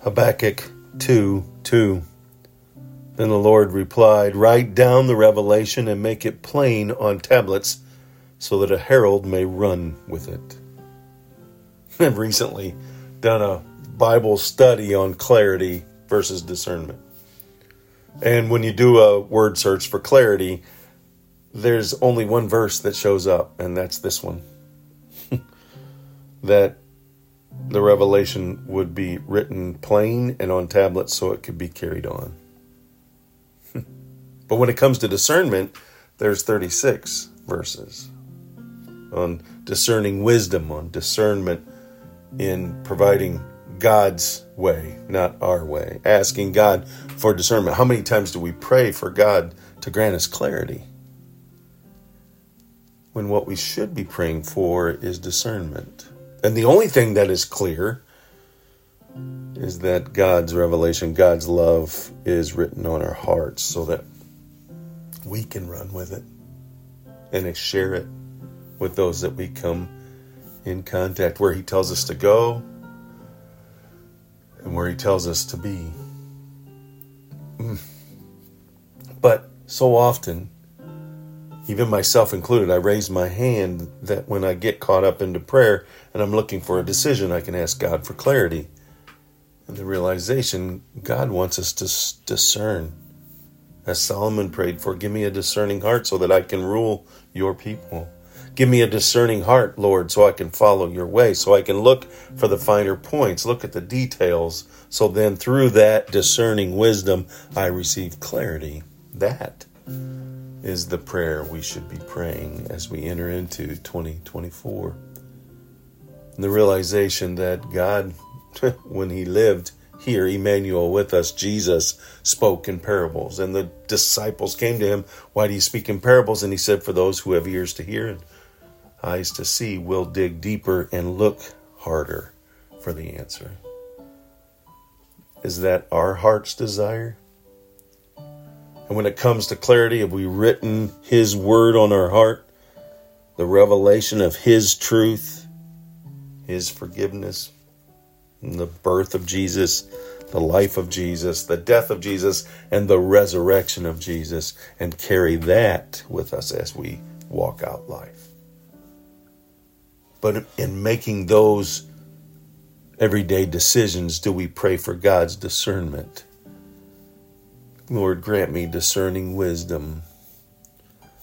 Habakkuk 2 2. Then the Lord replied, Write down the revelation and make it plain on tablets so that a herald may run with it. I've recently done a Bible study on clarity versus discernment. And when you do a word search for clarity, there's only one verse that shows up, and that's this one. that the revelation would be written plain and on tablets so it could be carried on. but when it comes to discernment, there's 36 verses on discerning wisdom, on discernment in providing God's way, not our way, asking God for discernment. How many times do we pray for God to grant us clarity? When what we should be praying for is discernment. And the only thing that is clear is that God's revelation, God's love is written on our hearts so that we can run with it and share it with those that we come in contact where he tells us to go and where he tells us to be. Mm. But so often even myself included, I raise my hand that when I get caught up into prayer and I'm looking for a decision, I can ask God for clarity. And the realization God wants us to discern. As Solomon prayed for, give me a discerning heart so that I can rule your people. Give me a discerning heart, Lord, so I can follow your way, so I can look for the finer points, look at the details, so then through that discerning wisdom, I receive clarity. That is the prayer we should be praying as we enter into 2024. And the realization that God, when He lived here, Emmanuel with us, Jesus spoke in parables. And the disciples came to Him, Why do you speak in parables? And He said, For those who have ears to hear and eyes to see will dig deeper and look harder for the answer. Is that our heart's desire? And when it comes to clarity, have we written His word on our heart? The revelation of His truth, His forgiveness, the birth of Jesus, the life of Jesus, the death of Jesus, and the resurrection of Jesus, and carry that with us as we walk out life. But in making those everyday decisions, do we pray for God's discernment? Lord, grant me discerning wisdom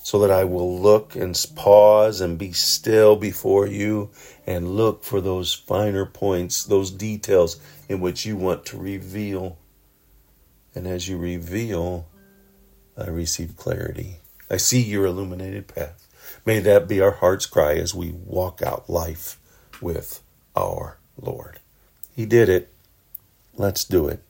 so that I will look and pause and be still before you and look for those finer points, those details in which you want to reveal. And as you reveal, I receive clarity. I see your illuminated path. May that be our heart's cry as we walk out life with our Lord. He did it. Let's do it.